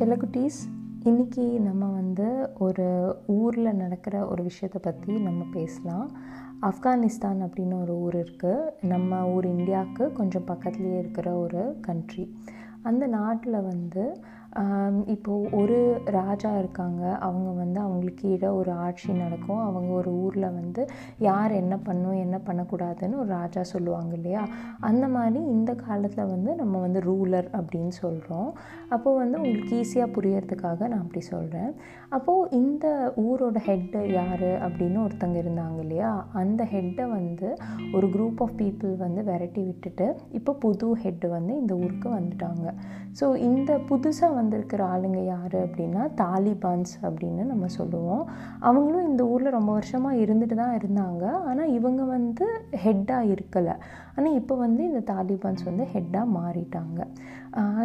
செல்லக்குட்டீஸ் இன்றைக்கி நம்ம வந்து ஒரு ஊரில் நடக்கிற ஒரு விஷயத்தை பற்றி நம்ம பேசலாம். ஆப்கானிஸ்தான் அப்படின்னு ஒரு ஊர் இருக்குது நம்ம ஊர் இந்தியாவுக்கு கொஞ்சம் பக்கத்துலேயே இருக்கிற ஒரு கண்ட்ரி அந்த நாட்டில் வந்து இப்போது ஒரு ராஜா இருக்காங்க. அவங்க வந்து அவங்களுக்கு கீழே ஒரு ஆட்சி நடக்கும். அவங்க ஒரு ஊரில் வந்து யார் என்ன பண்ணும் என்ன பண்ணக்கூடாதுன்னு ஒரு ராஜா சொல்லுவாங்க இல்லையா? அந்த மாதிரி இந்த காலத்தில் வந்து நம்ம வந்து ரூலர் அப்படின்னு சொல்கிறோம் அப்போது வந்து உங்களுக்கு ஈஸியாக புரியறதுக்காக நான் அப்படி சொல்கிறேன் அப்போது இந்த ஊரோட ஹெட்டு யார் அப்படின்னு ஒருத்தங்க இருந்தாங்க இல்லையா? அந்த ஹெட்டை வந்து ஒரு குரூப் ஆஃப் பீப்புள் வந்து விரட்டி விட்டுட்டு இப்போ புது ஹெட்டு வந்து இந்த ஊருக்கு வந்துட்டாங்க. ஸோ இந்த புதுசாக வந்திருக்கிற ஆளுங்க யார் அப்படின்னா தாலிபான்ஸ் அப்படின்னு நம்ம சொல்லுவோம். அவங்களும் இந்த ஊரில் ரொம்ப வருஷமாக இருந்துட்டு தான் இருந்தாங்க. ஆனால் இவங்க வந்து ஹெட்டாக இருக்கலை. ஆனால் இப்போ வந்து இந்த தாலிபான்ஸ் வந்து ஹெட்டாக மாறிட்டாங்க.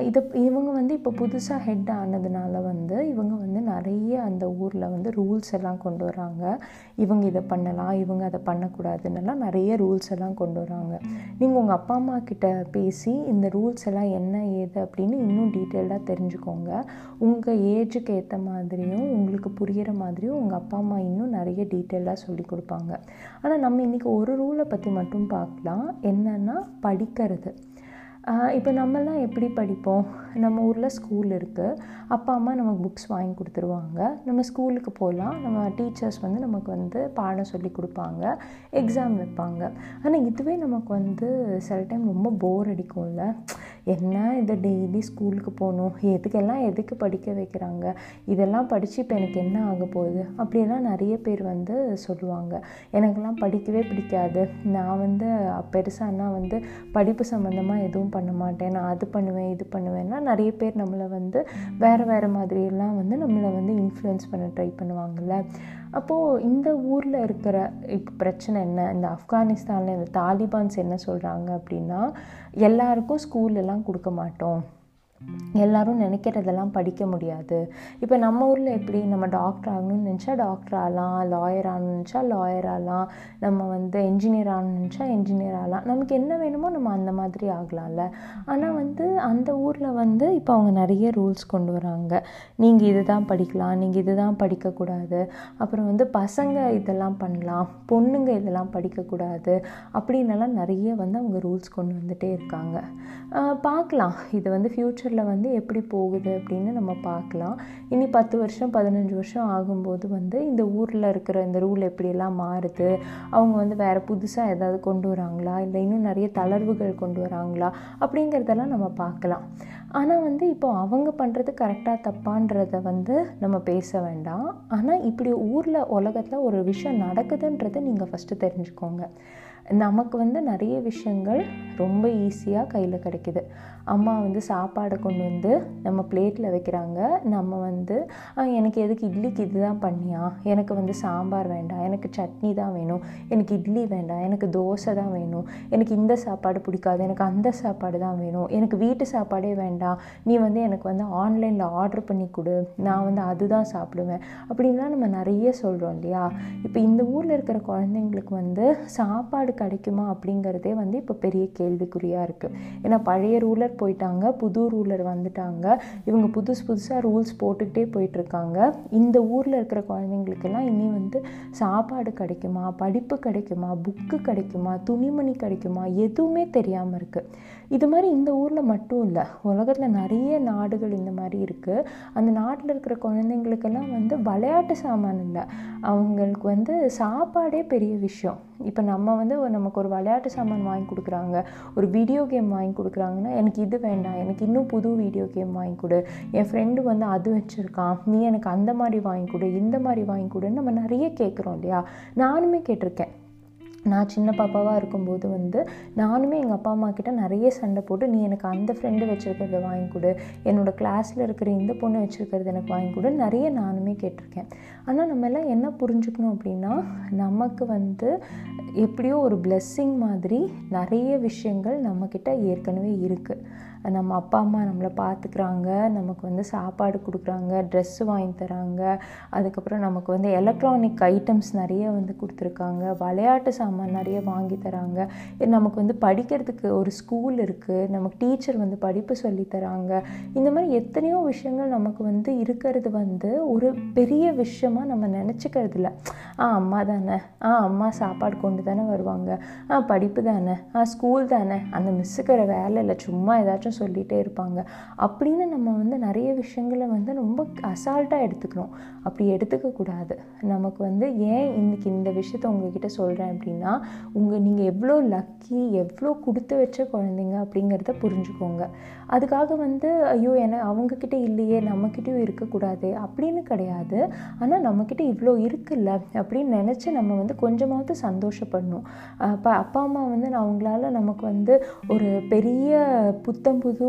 இதை இவங்க வந்து இப்போ புதுசாக ஹெட் ஆனதுனால வந்து இவங்க வந்து நிறைய அந்த ஊரில் வந்து ரூல்ஸ் எல்லாம் கொண்டு வராங்க. இவங்க இதை பண்ணலாம் இவங்க அதை பண்ணக்கூடாதுன்னெல்லாம் நிறைய ரூல்ஸ் எல்லாம் கொண்டு வராங்க. நீங்கள் உங்கள் அப்பா அம்மா கிட்ட பேசி இந்த ரூல்ஸ் எல்லாம் என்ன ஏது அப்படின்னு இன்னும் டீட்டெயில்டாக தெரிஞ்சுக்கோங்க உங்கள் ஏஜுக்கு ஏற்ற மாதிரியும் உங்களுக்கு புரிகிற மாதிரியும் உங்கள் அப்பா அம்மா இன்னும் நிறைய டீட்டெயிலாக சொல்லி கொடுப்பாங்க. ஆனால் நம்ம இன்றைக்கி ஒரு ரூலை பற்றி மட்டும் பார்க்கலாம். என்னென்னா படிக்கிறது. இப்போ நம்மலாம் எப்படி படிப்போம்? நம்ம ஊரில் ஸ்கூல் இருக்குது அப்பா அம்மா நமக்கு புக்ஸ் வாங்கி கொடுத்துருவாங்க. நம்ம ஸ்கூலுக்கு போகலாம். நம்ம டீச்சர்ஸ் வந்து நமக்கு வந்து பாடம் சொல்லி கொடுப்பாங்க. எக்ஸாம் வைப்பாங்க. ஆனால் இதுவே நமக்கு வந்து சில டைம் ரொம்ப போர் அடிக்கும்ல. என்ன இதை டெய்லி ஸ்கூலுக்கு போகணும் எதுக்கெல்லாம் எதுக்கு படிக்க வைக்கிறாங்க? இதெல்லாம் படித்து இப்போ எனக்கு என்ன ஆக போகுது? அப்படிலாம் நிறைய பேர் வந்து சொல்லுவாங்க. எனக்கெல்லாம் படிக்கவே பிடிக்காது. நான் வந்து பெருசானா வந்து படிப்பு சம்மந்தமாக எதுவும் பண்ண மாட்டேன். நான் அது பண்ணுவேன் இது பண்ணுவேன்னா நிறைய பேர் நம்மளை வந்து வேறு வேறு மாதிரியெல்லாம் வந்து நம்மளை வந்து இன்ஃப்ளூயன்ஸ் பண்ண ட்ரை பண்ணுவாங்கள்ல அப்போது இந்த ஊரில் இருக்கிற இப்போ பிரச்சனை என்ன? இந்த ஆப்கானிஸ்தானில் இந்த தாலிபான்ஸ் என்ன சொல்கிறாங்க அப்படின்னா எல்லாருக்கும் ஸ்கூலெல்லாம் கொடுக்க மாட்டோம். எல்லோரும் நினைக்கிறதெல்லாம் படிக்க முடியாது. இப்போ நம்ம ஊரில் எப்படி நம்ம டாக்டர் ஆகணும்னு நினச்சா டாக்டர் ஆகலாம் லாயர் ஆகணும்னு நினச்சா லாயர் ஆகலாம் நம்ம வந்து என்ஜினியர் ஆகணும்னு நினச்சா என்ஜினியர் ஆகலாம். நமக்கு என்ன வேணுமோ நம்ம அந்த மாதிரி ஆகலாம்ல. ஆனால் வந்து அந்த ஊரில் வந்து இப்போ அவங்க நிறைய ரூல்ஸ் கொண்டு வராங்க. நீங்கள் இது தான் படிக்கலாம் நீங்கள் இது தான் படிக்கக்கூடாது. அப்புறம் வந்து பசங்க இதெல்லாம் பண்ணலாம் பொண்ணுங்க இதெல்லாம் படிக்கக்கூடாது அப்படின்னலாம் நிறைய வந்து அவங்க ரூல்ஸ் கொண்டு வந்துகிட்டே இருக்காங்க. பார்க்கலாம். இது வந்து ஃப்யூச்சரில் வந்து எப்படி போகுது அப்படின்னு நம்ம பார்க்கலாம். இனி பத்து வருஷம் பதினஞ்சு வருஷம் ஆகும்போது வந்து இந்த ஊரில் இருக்கிற இந்த ரூல் எப்படியெல்லாம் மாறுது? அவங்க வந்து வேறு புதுசாக ஏதாவது கொண்டு வராங்களா? இல்லை இன்னும் நிறைய தளர்வுகள் கொண்டு வராங்களா? அப்படிங்கிறதெல்லாம் நம்ம பார்க்கலாம். ஆனால் வந்து இப்போ அவங்க பண்ணுறது கரெக்டாக தப்பான்றத வந்து நம்ம பேச வேண்டாம். ஆனால் இப்படி ஊரில் உலகத்தில் ஒரு விஷயம் நடக்குதுன்றதை நீங்கள் ஃபஸ்ட்டு தெரிஞ்சுக்கோங்க. நமக்கு வந்து நிறைய விஷயங்கள் ரொம்ப ஈஸியாக கையில் கிடைக்கிது. அம்மா வந்து சாப்பாடை கொண்டு வந்து நம்ம பிளேட்டில் வைக்கிறாங்க. நம்ம வந்து எனக்கு எதுக்கு இட்லிக்கு இது தான் பண்ணியா? எனக்கு வந்து சாம்பார் வேண்டாம். எனக்கு சட்னி தான் வேணும். எனக்கு இட்லி வேண்டாம். எனக்கு தோசை தான் வேணும். எனக்கு இந்த சாப்பாடு பிடிக்காது. எனக்கு அந்த சாப்பாடு தான் வேணும். எனக்கு வீட்டு சாப்பாடே வேண்டாம். நீ வந்து எனக்கு வந்து ஆன்லைனில் ஆர்டர் பண்ணி கொடு. நான் வந்து அதுதான் சாப்பிடுவேன். அப்படின்லாம் நம்ம நிறைய சொல்கிறோம் இல்லையா? இப்போ இந்த ஊரில் இருக்கிற குழந்தைங்களுக்கு வந்து சாப்பாடு கிடைக்குமா அப்படிங்கிறதே வந்து இப்போ பெரிய கேள்விக்குறியாக இருக்குது ஏன்னா பழைய ரூலர் போயிட்டாங்க புது ரூலர் வந்துட்டாங்க. இவங்க புதுசு புதுசாக ரூல்ஸ் போட்டுக்கிட்டே போயிட்டுருக்காங்க. இந்த ஊரில் இருக்கிற குழந்தைங்களுக்கெல்லாம் இனி வந்து சாப்பாடு கிடைக்குமா படிப்பு கிடைக்குமா புக்கு கிடைக்குமா துணிமணி கிடைக்குமா எதுவுமே தெரியாமல் இருக்குது இது மாதிரி இந்த ஊரில் மட்டும் இல்லை. உலகத்தில் நிறைய நாடுகள் இந்த மாதிரி இருக்குது அந்த நாட்டில் இருக்கிற குழந்தைங்களுக்கெல்லாம் வந்து விளையாட்டு சாமான் இல்லை. அவங்களுக்கு வந்து சாப்பாடே பெரிய விஷயம். இப்போ நம்ம வந்து நமக்கு ஒரு விளையாட்டு சாமான் வாங்கி கொடுக்குறாங்க. ஒரு வீடியோ கேம் வாங்கி கொடுக்குறாங்கன்னா எனக்கு இது வேண்டாம். எனக்கு இன்னும் புது வீடியோ கேம் வாங்கி கொடு. என் ஃப்ரெண்டு வந்து அது வச்சுருக்கான். நீ எனக்கு அந்த மாதிரி வாங்கி கொடு இந்த மாதிரி வாங்கி கொடுன்னு நம்ம நிறைய கேட்குறோம் இல்லையா? நானுமே கேட்டிருக்கேன். நான் சின்ன பாப்பாவாக இருக்கும்போது வந்து நானுமே எங்கள் அப்பா அம்மா கிட்ட நிறைய சண்டை போட்டு நீ எனக்கு அந்த ஃப்ரெண்டு வச்சுருக்கிறத வாங்கி கொடு. என்னோடய கிளாஸில் இருக்கிற இந்த பொண்ணு வச்சுருக்கிறது எனக்கு வாங்கி கொடு. நிறைய நானுமே கேட்டிருக்கேன். ஆனால் நம்ம எல்லாம் என்ன புரிஞ்சுக்கணும் அப்படின்னா நமக்கு வந்து எப்படியோ ஒரு பிளெஸ்ஸிங் மாதிரி நிறைய விஷயங்கள் நம்மக்கிட்ட ஏற்கனவே இருக்குது நம்ம அப்பா அம்மா நம்மளை பார்த்துக்குறாங்க நமக்கு வந்து சாப்பாடு கொடுக்குறாங்க ட்ரெஸ்ஸு வாங்கி தராங்க. அதுக்கப்புறம் நமக்கு வந்து எலக்ட்ரானிக் ஐட்டம்ஸ் நிறைய வந்து கொடுத்துருக்காங்க. விளையாட்டு சாமான் நிறைய வாங்கி தராங்க. நமக்கு வந்து படிக்கிறதுக்கு ஒரு ஸ்கூல் இருக்குது நமக்கு டீச்சர் வந்து படிப்பு சொல்லி தராங்க. இந்த மாதிரி எத்தனையோ விஷயங்கள் நமக்கு வந்து இருக்கிறது வந்து ஒரு பெரிய விஷயமா நம்ம நினச்சிக்கிறது இல்லை. ஆ அம்மா தானே. ஆ அம்மா சாப்பாடு கொண்டு தானே வருவாங்க. ஆ படிப்பு தானே. ஆ ஸ்கூல் தானே. அந்த மிஸ்ஸுக்கிற வேலை இல்லை. சும்மா ஏதாச்சும் சொல்லிகிட்டே இருப்பாங்க. அப்படின்னு நம்ம வந்து நிறைய விஷயங்களை வந்து ரொம்ப அசால்ட்டாக எடுத்துக்கணும். அப்படி எடுத்துக்கக்கூடாது நமக்கு வந்து ஏன் இன்றைக்கி இந்த விஷயத்த உங்ககிட்ட சொல்கிறேன் அப்படின்னா உங்கள் நீங்கள் எவ்வளோ லக்கி எவ்வளோ கொடுத்து வச்ச குழந்தைங்க அப்படிங்கிறத புரிஞ்சுக்கோங்க. அதுக்காக வந்து ஐயோ என அவங்கக்கிட்ட இல்லையே நம்மக்கிட்டேயும் இருக்கக்கூடாது அப்படின்னு கிடையாது. ஆனால் நம்மக்கிட்ட இவ்வளோ இருக்குல்ல அப்படின்னு நினச்சி நம்ம வந்து கொஞ்சமாவது சந்தோஷப்படணும். அப்போ அப்பா அம்மா வந்து அவங்களால நமக்கு வந்து ஒரு பெரிய புத்தம் புது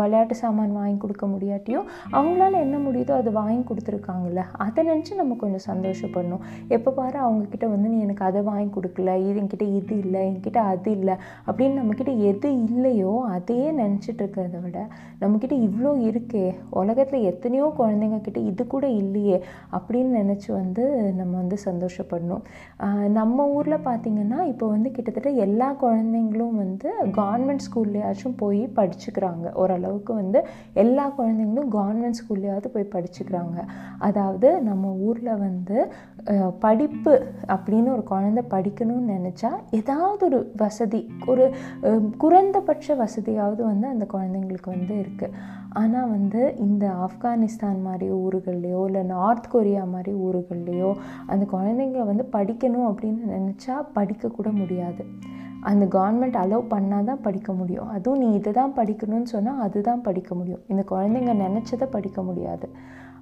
விளையாட்டு சாமான் வாங்கி கொடுக்க முடியாட்டியும் அவங்களால என்ன முடியுதோ அது வாங்கி கொடுத்துருக்காங்கல்ல அதை நினச்சி நம்ம கொஞ்சம் சந்தோஷப்படணும். எப்போ பாரு அவங்கக்கிட்ட வந்து நீ எனக்கு அதை வாங்கி கொடுக்கல இது என்கிட்ட இது இல்லை என்கிட்ட அது இல்லை அப்படின்னு நம்மக்கிட்ட எது இல்லையோ அதையே நினச்சிட்டு இருக்கிறத விட நம்மக்கிட்ட இவ்வளோ இருக்கே உலகத்தில் எத்தனையோ குழந்தைங்க கிட்ட இது கூட இல்லையே அப்படின்னு நினச்சி வந்து நம்ம வந்து சந்தோஷப்படணும். நம்ம ஊரில் பார்த்திங்கன்னா இப்போ வந்து கிட்டத்தட்ட எல்லா குழந்தைங்களும் வந்து கவர்மெண்ட் ஸ்கூல்லையாச்சும் போய் படிச்சுக்கிறாங்க. ஓரளவுக்கு வந்து எல்லா குழந்தைங்களும் கவர்மெண்ட் ஸ்கூல்லையாவது போய் படிச்சுக்கிறாங்க. அதாவது நம்ம ஊரில் வந்து படிப்பு அப்படின்னு ஒரு குழந்தை படிக்கணும்னு நினச்சா ஏதாவது ஒரு வசதி ஒரு குறைந்தபட்ச வசதியாவது வந்து அந்த குழந்தைங்களுக்கு வந்து இருக்குது ஆனால் வந்து இந்த ஆப்கானிஸ்தான் மாதிரி ஊர்கள்லையோ இல்லை நார்த் கொரியா மாதிரி ஊர்கள்லையோ அந்த குழந்தைங்க வந்து படிக்கணும் அப்படின்னு நினச்சா படிக்கக்கூட முடியாது. அந்த கவர்மெண்ட் அலோவ் பண்ணால் தான் படிக்க முடியும். அதுவும் நீ இதை தான் படிக்கணும்னு சொன்னால் அதுதான் படிக்க முடியும். இந்த குழந்தைங்க நினச்சதை படிக்க முடியாது.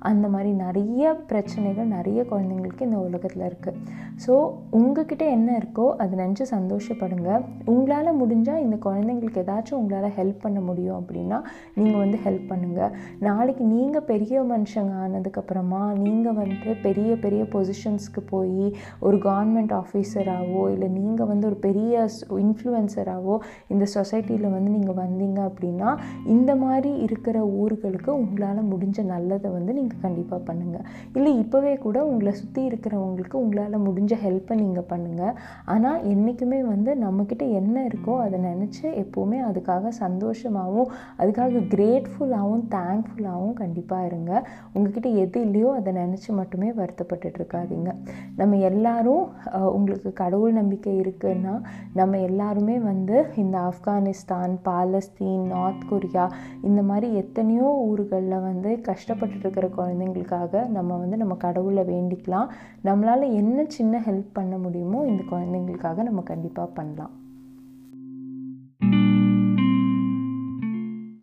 அந்த மாதிரி நிறைய பிரச்சனைகள் நிறைய குழந்தைங்களுக்கு இந்த உலகத்தில் இருக்குது ஸோ உங்ககிட்ட என்ன இருக்கோ அதை நினச்சி சந்தோஷப்படுங்க. உங்களால் முடிஞ்சால் இந்த குழந்தைங்களுக்கு ஏதாச்சும் உங்களால் ஹெல்ப் பண்ண முடியும் அப்படின்னா நீங்கள் வந்து ஹெல்ப் பண்ணுங்கள் நாளைக்கு நீங்கள் பெரிய மனுஷங்க ஆனதுக்கப்புறமா நீங்கள் வந்து பெரிய பெரிய பொசிஷன்ஸ்க்கு போய் ஒரு கவர்மெண்ட் ஆஃபீஸராகவோ இல்லை நீங்கள் வந்து ஒரு பெரிய இன்ஃப்ளூயன்சராகவோ இந்த சொசைட்டியில் வந்து நீங்கள் வந்தீங்க அப்படின்னா இந்த மாதிரி இருக்கிற ஊர்களுக்கு உங்களால் முடிஞ்ச நல்லதை வந்து நீங்கள் நீங்கள் கண்டிப்பாக பண்ணுங்கள் இல்லை இப்போவே கூட உங்களை சுற்றி இருக்கிறவங்களுக்கு உங்களால் முடிஞ்ச ஹெல்ப்பை நீங்கள் பண்ணுங்கள் ஆனால் என்றைக்குமே வந்து நம்மக்கிட்ட என்ன இருக்கோ அதை நினச்சி எப்போவுமே அதுக்காக சந்தோஷமாகவும் அதுக்காக கிரேட்ஃபுல்லாகவும் தேங்க்ஃபுல்லாகவும் கண்டிப்பாக இருங்க. உங்ககிட்ட எது இல்லையோ அதை நினச்சி மட்டுமே வருத்தப்பட்டுட்டு இருக்காதீங்க. நம்ம எல்லாரும் உங்களுக்கு கடவுள் நம்பிக்கை இருக்குன்னா நம்ம எல்லாருமே வந்து இந்த ஆப்கானிஸ்தான் பாலஸ்தீன் நார்த் கொரியா இந்த மாதிரி எத்தனையோ ஊர்களில் வந்து கஷ்டப்பட்டு இருக்கிற குழந்தைங்களுக்காக நம்ம வந்து நம்ம கடவுளை வேண்டிக்கலாம். நம்மளால் என்ன சின்ன ஹெல்ப் பண்ண முடியுமோ இந்த குழந்தைங்களுக்காக நம்ம கண்டிப்பாக பண்ணலாம்.